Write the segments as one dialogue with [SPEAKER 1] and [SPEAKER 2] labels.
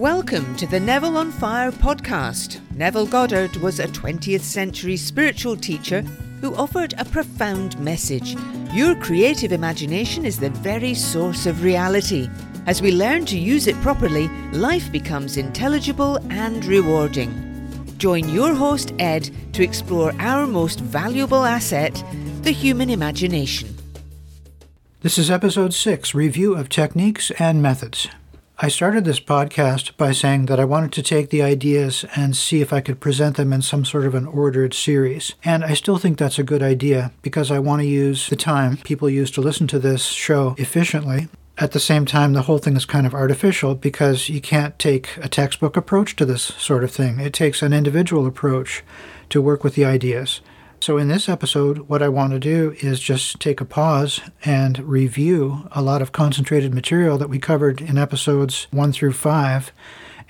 [SPEAKER 1] Welcome to the Neville on Fire podcast. Neville Goddard was a 20th century spiritual teacher who offered a profound message. Your creative imagination is the very source of reality. As we learn to use it properly, life becomes intelligible and rewarding. Join your host, Ed, to explore our most valuable asset, the human imagination.
[SPEAKER 2] This is episode 6 Review of Techniques and Methods. I started this podcast by saying that I wanted to take the ideas and see if I could present them in some sort of an ordered series. And I still think that's a good idea because I want to use the time people use to listen to this show efficiently. At the same time, the whole thing is kind of artificial because you can't take a textbook approach to this sort of thing. It takes an individual approach to work with the ideas. So, in this episode, what I want to do is just take a pause and review a lot of concentrated material that we covered in episodes one through five,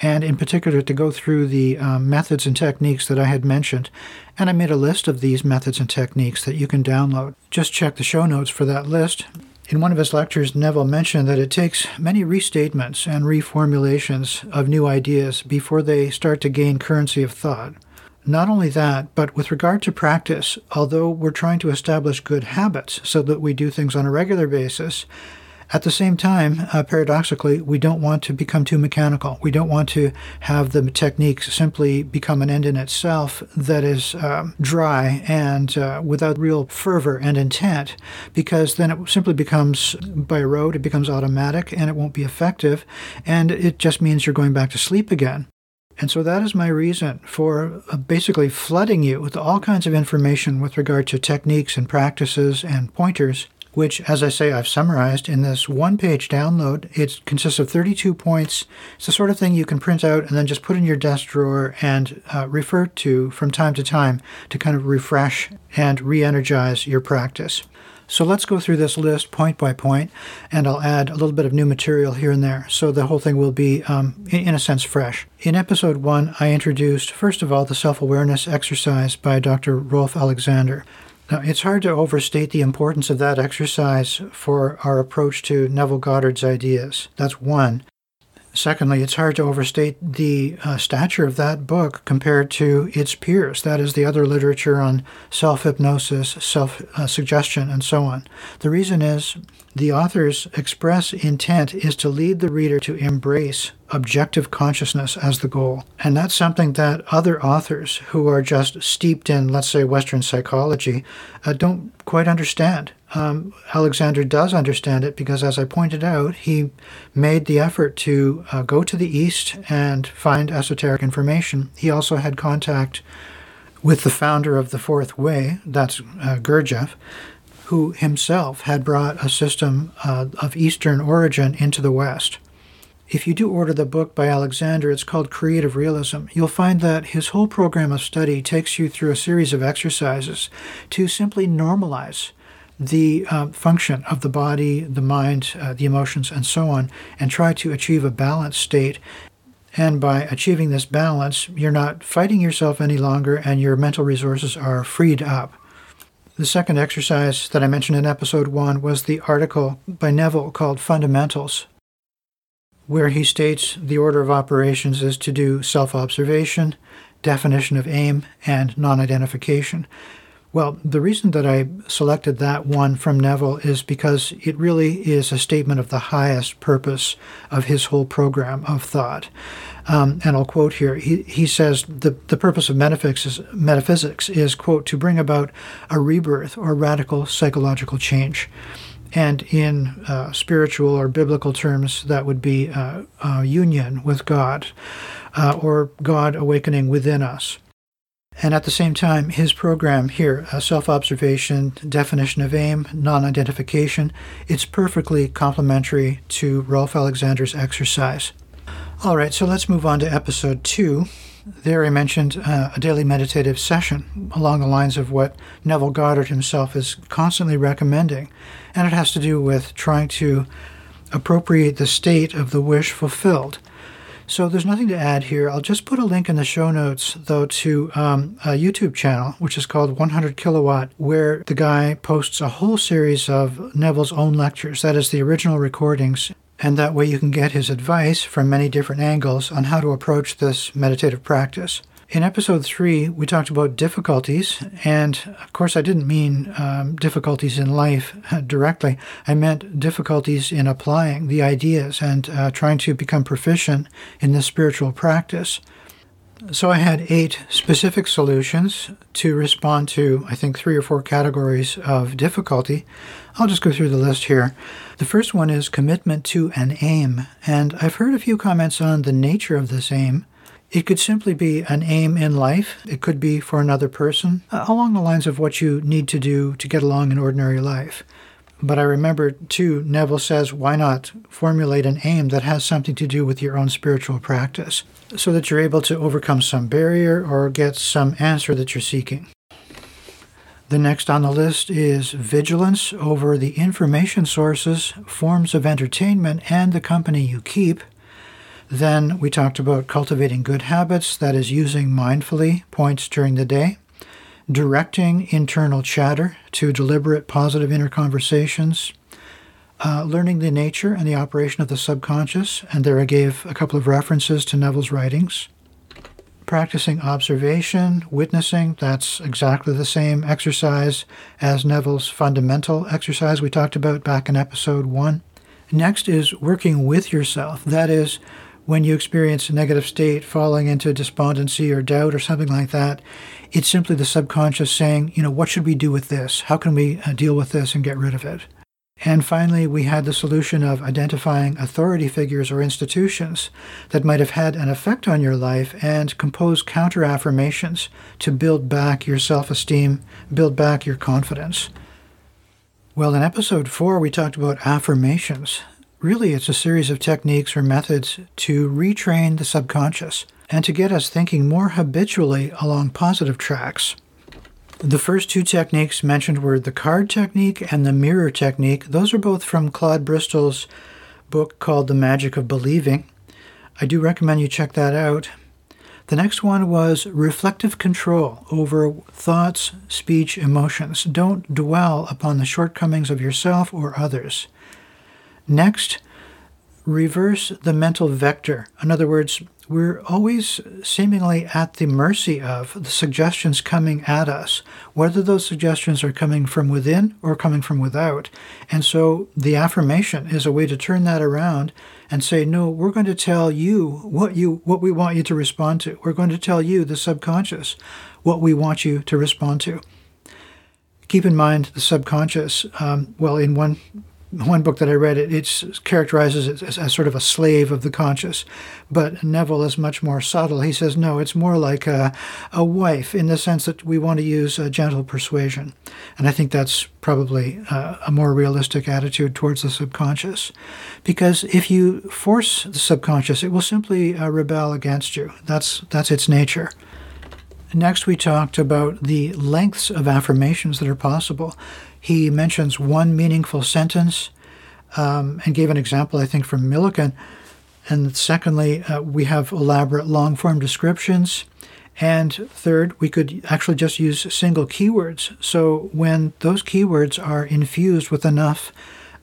[SPEAKER 2] and in particular to go through the um, methods and techniques that I had mentioned. And I made a list of these methods and techniques that you can download. Just check the show notes for that list. In one of his lectures, Neville mentioned that it takes many restatements and reformulations of new ideas before they start to gain currency of thought. Not only that, but with regard to practice, although we're trying to establish good habits so that we do things on a regular basis, at the same time, uh, paradoxically, we don't want to become too mechanical. We don't want to have the techniques simply become an end in itself that is um, dry and uh, without real fervor and intent, because then it simply becomes by rote, it becomes automatic, and it won't be effective, and it just means you're going back to sleep again. And so that is my reason for uh, basically flooding you with all kinds of information with regard to techniques and practices and pointers, which, as I say, I've summarized in this one page download. It consists of 32 points. It's the sort of thing you can print out and then just put in your desk drawer and uh, refer to from time to time to kind of refresh and re energize your practice. So let's go through this list point by point, and I'll add a little bit of new material here and there. So the whole thing will be, um, in, a sense, fresh. In episode one, I introduced, first of all, the self awareness exercise by Dr. Rolf Alexander. Now, it's hard to overstate the importance of that exercise for our approach to Neville Goddard's ideas. That's one. Secondly, it's hard to overstate the uh, stature of that book compared to its peers. That is, the other literature on self hypnosis, self uh, suggestion, and so on. The reason is the author's express intent is to lead the reader to embrace objective consciousness as the goal. And that's something that other authors who are just steeped in, let's say, Western psychology, uh, don't quite understand. Um, Alexander does understand it because, as I pointed out, he made the effort to uh, go to the East and find esoteric information. He also had contact with the founder of the Fourth Way, that's uh, Gurdjieff, who himself had brought a system uh, of Eastern origin into the West. If you do order the book by Alexander, it's called Creative Realism. You'll find that his whole program of study takes you through a series of exercises to simply normalize the uh, function of the body, the mind, uh, the emotions, and so on, and try to achieve a balanced state. And by achieving this balance, you're not fighting yourself any longer, and your mental resources are freed up. The second exercise that I mentioned in episode one was the article by Neville called Fundamentals, where he states the order of operations is to do self observation, definition of aim, and non identification. Well, the reason that I selected that one from Neville is because it really is a statement of the highest purpose of his whole program of thought. Um, and I'll quote here. He, he says the, the purpose of metaphysics is, metaphysics is, quote, to bring about a rebirth or radical psychological change. And in uh, spiritual or biblical terms, that would be uh, union with God uh, or God awakening within us. And at the same time, his program here, self observation, definition of aim, non identification, it's perfectly complementary to Rolf Alexander's exercise. All right, so let's move on to episode two. There I mentioned uh, a daily meditative session along the lines of what Neville Goddard himself is constantly recommending, and it has to do with trying to appropriate the state of the wish fulfilled. So there's nothing to add here. I'll just put a link in the show notes, though, to um, a YouTube channel, which is called 100 Kilowatt, where the guy posts a whole series of Neville's own lectures. That is the original recordings. and that way you can get his advice from many different angles on how to approach this meditative practice. In episode three, we talked about difficulties, and of course, I didn't mean um, difficulties in life directly. I meant difficulties in applying the ideas and uh, trying to become proficient in this spiritual practice. So, I had eight specific solutions to respond to, I think, three or four categories of difficulty. I'll just go through the list here. The first one is commitment to an aim, and I've heard a few comments on the nature of this aim. It could simply be an aim in life. It could be for another person, uh, along the lines of what you need to do to get along in ordinary life. But I remember, too, Neville says, why not formulate an aim that has something to do with your own spiritual practice so that you're able to overcome some barrier or get some answer that you're seeking? The next on the list is vigilance over the information sources, forms of entertainment, and the company you keep. Then we talked about cultivating good habits, that is, using mindfully points during the day, directing internal chatter to deliberate positive inner conversations, uh, learning the nature and the operation of the subconscious, and there I gave a couple of references to Neville's writings. Practicing observation, witnessing, that's exactly the same exercise as Neville's fundamental exercise we talked about back in episode one. Next is working with yourself, that is, when you experience a negative state, falling into despondency or doubt or something like that, it's simply the subconscious saying, you know, what should we do with this? How can we uh, deal with this and get rid of it? And finally, we had the solution of identifying authority figures or institutions that might have had an effect on your life and compose counter affirmations to build back your self esteem, build back your confidence. Well, in episode four, we talked about affirmations. Really, it's a series of techniques or methods to retrain the subconscious and to get us thinking more habitually along positive tracks. The first two techniques mentioned were the card technique and the mirror technique. Those are both from Claude Bristol's book called The Magic of Believing. I do recommend you check that out. The next one was reflective control over thoughts, speech, emotions. Don't dwell upon the shortcomings of yourself or others. Next, reverse the mental vector. In other words, we're always seemingly at the mercy of the suggestions coming at us, whether those suggestions are coming from within or coming from without. And so the affirmation is a way to turn that around and say, no, we're going to tell you what you what we want you to respond to. We're going to tell you, the subconscious, what we want you to respond to. Keep in mind the subconscious. Um, well, in one one book that I read, it it's characterizes it as, as, sort of a slave of the conscious. But Neville is much more subtle. He says, no, it's more like a, a wife in the sense that we want to use a gentle persuasion. And I think that's probably a, a more realistic attitude towards the subconscious. Because if you force the subconscious, it will simply uh, rebel against you. That's, that's its nature. Next, we talked about the lengths of affirmations that are possible. He mentions one meaningful sentence um, and gave an example, I think, from Millikan. And secondly, uh, we have elaborate long form descriptions. And third, we could actually just use single keywords. So when those keywords are infused with enough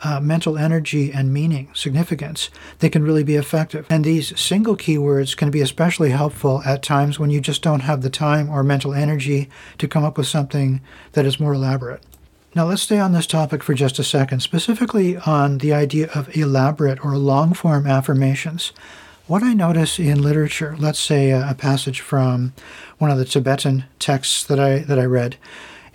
[SPEAKER 2] uh, mental energy and meaning, significance, they can really be effective. And these single keywords can be especially helpful at times when you just don't have the time or mental energy to come up with something that is more elaborate. Now, let's stay on this topic for just a second, specifically on the idea of elaborate or long form affirmations. What I notice in literature, let's say a, passage from one of the Tibetan texts that I, that I read,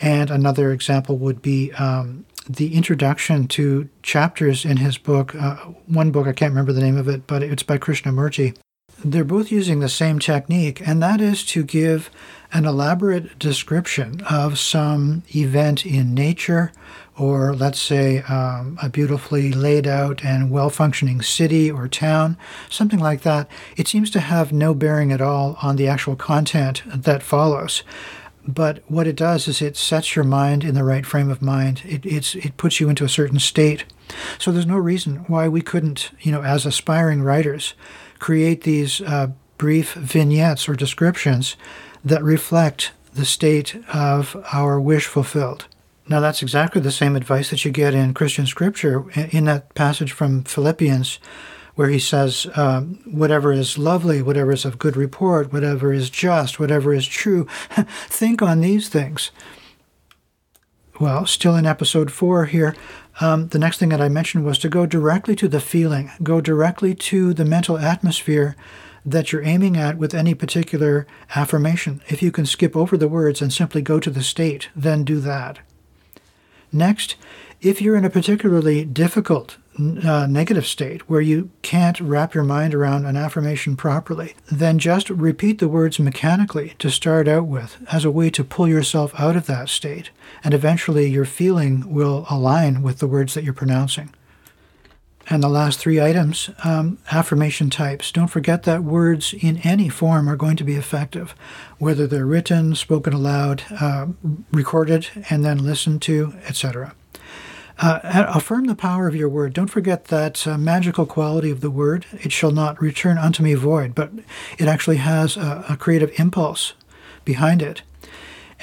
[SPEAKER 2] and another example would be um, the introduction to chapters in his book. Uh, one book, I can't remember the name of it, but it's by Krishnamurti. They're both using the same technique, and that is to give an elaborate description of some event in nature, or let's say um, a beautifully laid out and well functioning city or town, something like that, it seems to have no bearing at all on the actual content that follows. But what it does is it sets your mind in the right frame of mind. It, it's, it puts you into a certain state. So there's no reason why we couldn't, you know, as aspiring writers, create these uh, brief vignettes or descriptions that reflect the state of our wish fulfilled. Now, that's exactly the same advice that you get in Christian scripture in that passage from Philippians, where he says, um, Whatever is lovely, whatever is of good report, whatever is just, whatever is true, think on these things. Well, still in episode four here, um, the next thing that I mentioned was to go directly to the feeling, go directly to the mental atmosphere that you're aiming at with any particular affirmation. If you can skip over the words and simply go to the state, then do that. Next, if you're in a particularly difficult uh, negative state where you can't wrap your mind around an affirmation properly, then just repeat the words mechanically to start out with as a way to pull yourself out of that state, and eventually your feeling will align with the words that you're pronouncing. And the last three items, um, affirmation types. Don't forget that words in any form are going to be effective, whether they're written, spoken aloud, uh, recorded, and then listened to, etc. Uh, affirm the power of your word. Don't forget that uh, magical quality of the word. It shall not return unto me void, but it actually has a, a creative impulse behind it.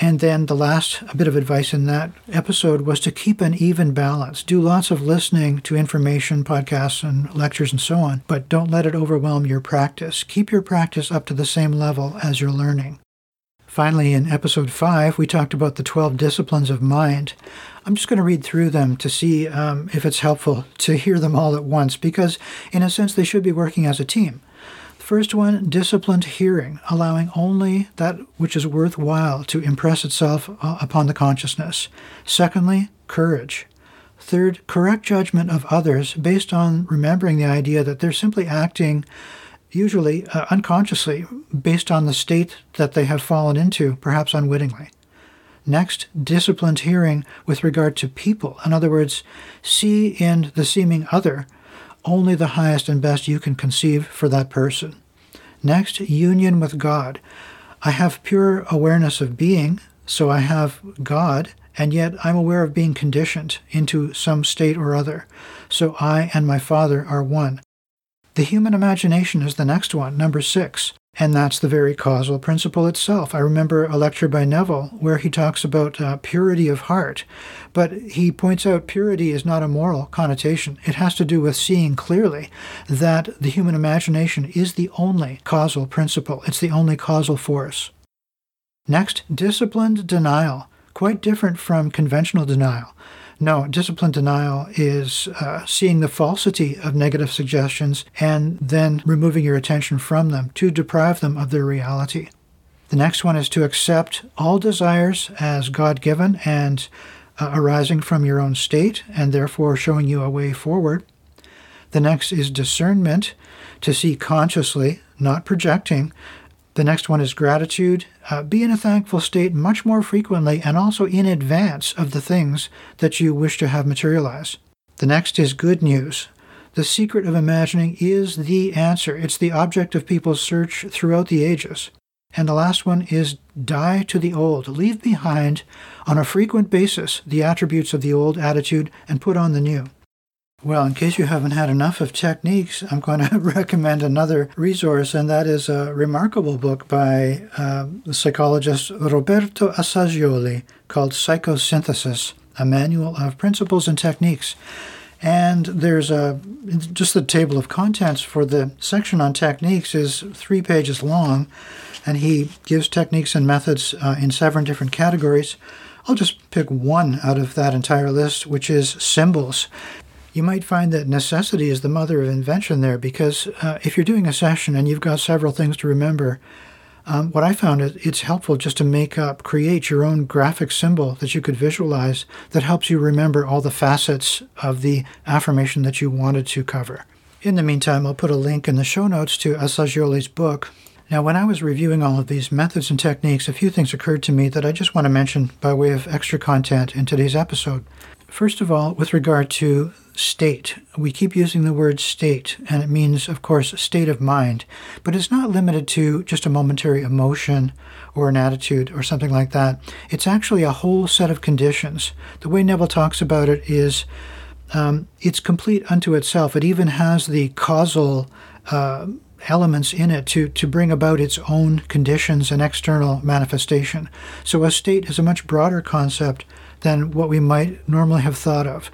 [SPEAKER 2] And then the last bit of advice in that episode was to keep an even balance. Do lots of listening to information, podcasts, and lectures, and so on, but don't let it overwhelm your practice. Keep your practice up to the same level as your learning. Finally, in episode 5, we talked about the 12 disciplines of mind. I'm just going to read through them to see um, if it's helpful to hear them all at once, because in a sense, they should be working as a team. First one, disciplined hearing, allowing only that which is worthwhile to impress itself uh, upon the consciousness. Secondly, courage. Third, correct judgment of others based on remembering the idea that they're simply acting, usually uh, unconsciously, based on the state that they have fallen into, perhaps unwittingly. Next, disciplined hearing with regard to people. In other words, see in the seeming other only the highest and best you can conceive for that person. Next, union with God. I have pure awareness of being, so I have God, and yet I'm aware of being conditioned into some state or other. So I and my Father are one. The human imagination is the next one, number six. And that's the very causal principle itself. I remember a lecture by Neville where he talks about uh, purity of heart, but he points out purity is not a moral connotation. It has to do with seeing clearly that the human imagination is the only causal principle, it's the only causal force. Next, disciplined denial, quite different from conventional denial. No, discipline denial is uh, seeing the falsity of negative suggestions and then removing your attention from them to deprive them of their reality. The next one is to accept all desires as God given and uh, arising from your own state and therefore showing you a way forward. The next is discernment, to see consciously, not projecting, the next one is gratitude. Uh, be in a thankful state much more frequently and also in advance of the things that you wish to have materialize. The next is good news. The secret of imagining is the answer. It's the object of people's search throughout the ages. And the last one is die to the old. Leave behind on a frequent basis the attributes of the old attitude and put on the new. Well, in case you haven't had enough of techniques, I'm going to recommend another resource, and that is a remarkable book by uh, the psychologist Roberto Assagioli called Psychosynthesis A Manual of Principles and Techniques. And there's a just the table of contents for the section on techniques is three pages long, and he gives techniques and methods uh, in seven different categories. I'll just pick one out of that entire list, which is symbols you might find that necessity is the mother of invention there because uh, if you're doing a session and you've got several things to remember, um, what I found is it's helpful just to make up, create your own graphic symbol that you could visualize that helps you remember all the facets of the affirmation that you wanted to cover. In the meantime, I'll put a link in the show notes to Assagioli's book. Now, when I was reviewing all of these methods and techniques, a few things occurred to me that I just want to mention by way of extra content in today's episode. First of all, with regard to state. We keep using the word state, and it means, of course, state of mind, but it's not limited to just a momentary emotion or an attitude or something like that. It's actually a whole set of conditions. The way Neville talks about it is um, it's complete unto itself. It even has the causal uh, elements in it to, to bring about its own conditions and external manifestation. So a state is a much broader concept than what we might normally have thought of.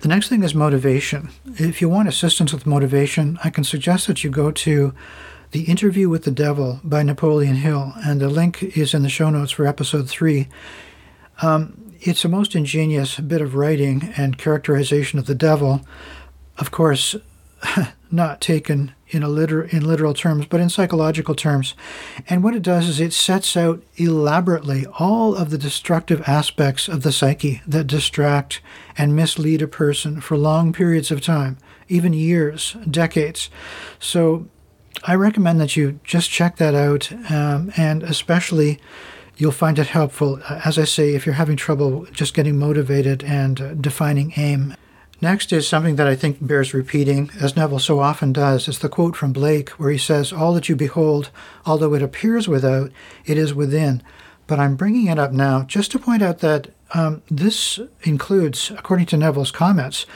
[SPEAKER 2] The next thing is motivation. If you want assistance with motivation, I can suggest that you go to The Interview with the Devil by Napoleon Hill, and the link is in the show notes for episode three. Um, it's a most ingenious bit of writing and characterization of the devil. Of course, not taken in a liter- in literal terms, but in psychological terms. And what it does is it sets out elaborately all of the destructive aspects of the psyche that distract and mislead a person for long periods of time, even years, decades. So I recommend that you just check that out, um, and especially you'll find it helpful, as I say, if you're having trouble just getting motivated and uh, defining aim. Next is something that I think bears repeating, as Neville so often does. It's the quote from Blake, where he says, All that you behold, although it appears without, it is within. But I'm bringing it up now just to point out that um, this includes, according to Neville's comments,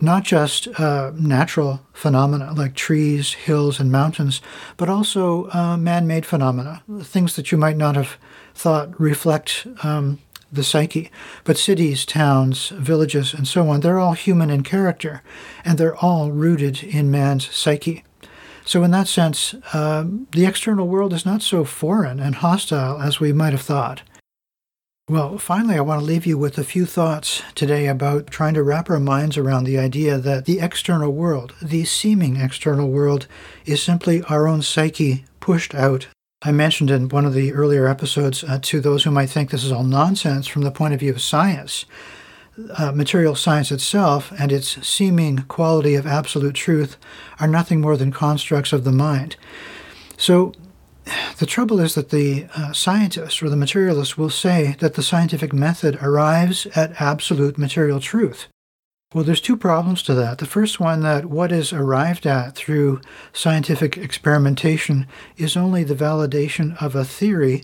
[SPEAKER 2] not just uh, natural phenomena like trees, hills, and mountains, but also uh, man made phenomena, things that you might not have thought reflect um, the psyche. But cities, towns, villages, and so on, they're all human in character, and they're all rooted in man's psyche. So, in that sense, uh, the external world is not so foreign and hostile as we might have thought. Well, finally, I want to leave you with a few thoughts today about trying to wrap our minds around the idea that the external world, the seeming external world, is simply our own psyche pushed out I mentioned in one of the earlier episodes uh, to those who might think this is all nonsense from the point of view of science. Uh, material science itself and its seeming quality of absolute truth are nothing more than constructs of the mind. So, the trouble is that the uh, or the materialist will say that the scientific method arrives at absolute material truth. Well, there's two problems to that. The first one that what is arrived at through scientific experimentation is only the validation of a theory.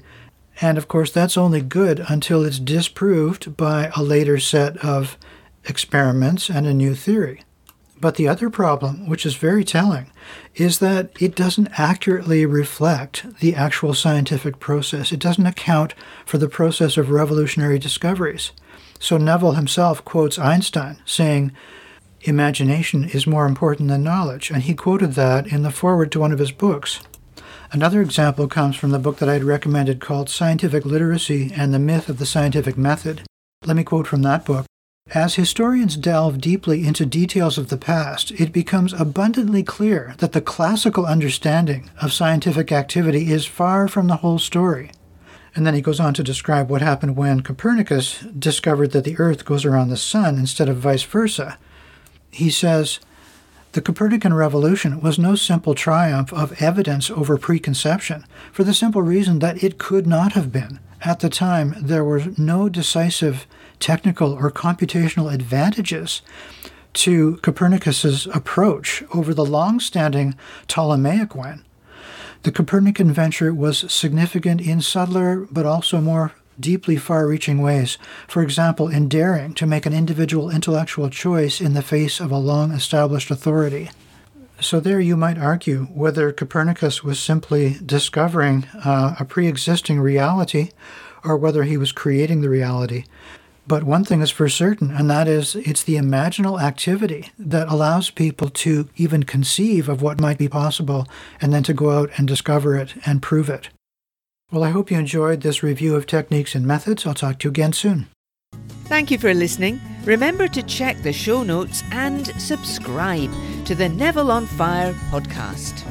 [SPEAKER 2] And of course, that's only good until it's disproved by a later set of experiments and a new theory. But the other problem, which is very telling, is that it doesn't accurately reflect the actual scientific process. It doesn't account for the process of revolutionary discoveries. So Neville himself quotes Einstein saying, Imagination is more important than knowledge, and he quoted that in the foreword to one of his books. Another example comes from the book that I had recommended called Scientific Literacy and the Myth of the Scientific Method. Let me quote from that book. As historians delve deeply into details of the past, it becomes abundantly clear that the classical understanding of scientific activity is far from the whole story. And then he goes on to describe what happened when Copernicus discovered that the Earth goes around the Sun instead of vice versa. He says, the Copernican revolution was no simple triumph of evidence over preconception, for the simple reason that it could not have been. At the time, there were no decisive technical or computational advantages to Copernicus's approach over the long standing Ptolemaic one. The Copernican venture was significant in subtler but also more deeply far reaching ways. For example, in daring to make an individual intellectual choice in the face of a long established authority. So, there you might argue whether Copernicus was simply discovering uh, a pre existing reality or whether he was creating the reality. But one thing is for certain, and that is it's the imaginal activity that allows people to even conceive of what might be possible and then to go out and discover it and prove it. Well, I hope you enjoyed this review of techniques and methods. I'll talk to you again soon.
[SPEAKER 1] Thank you for listening. Remember to check the show notes and subscribe to the Neville on Fire podcast.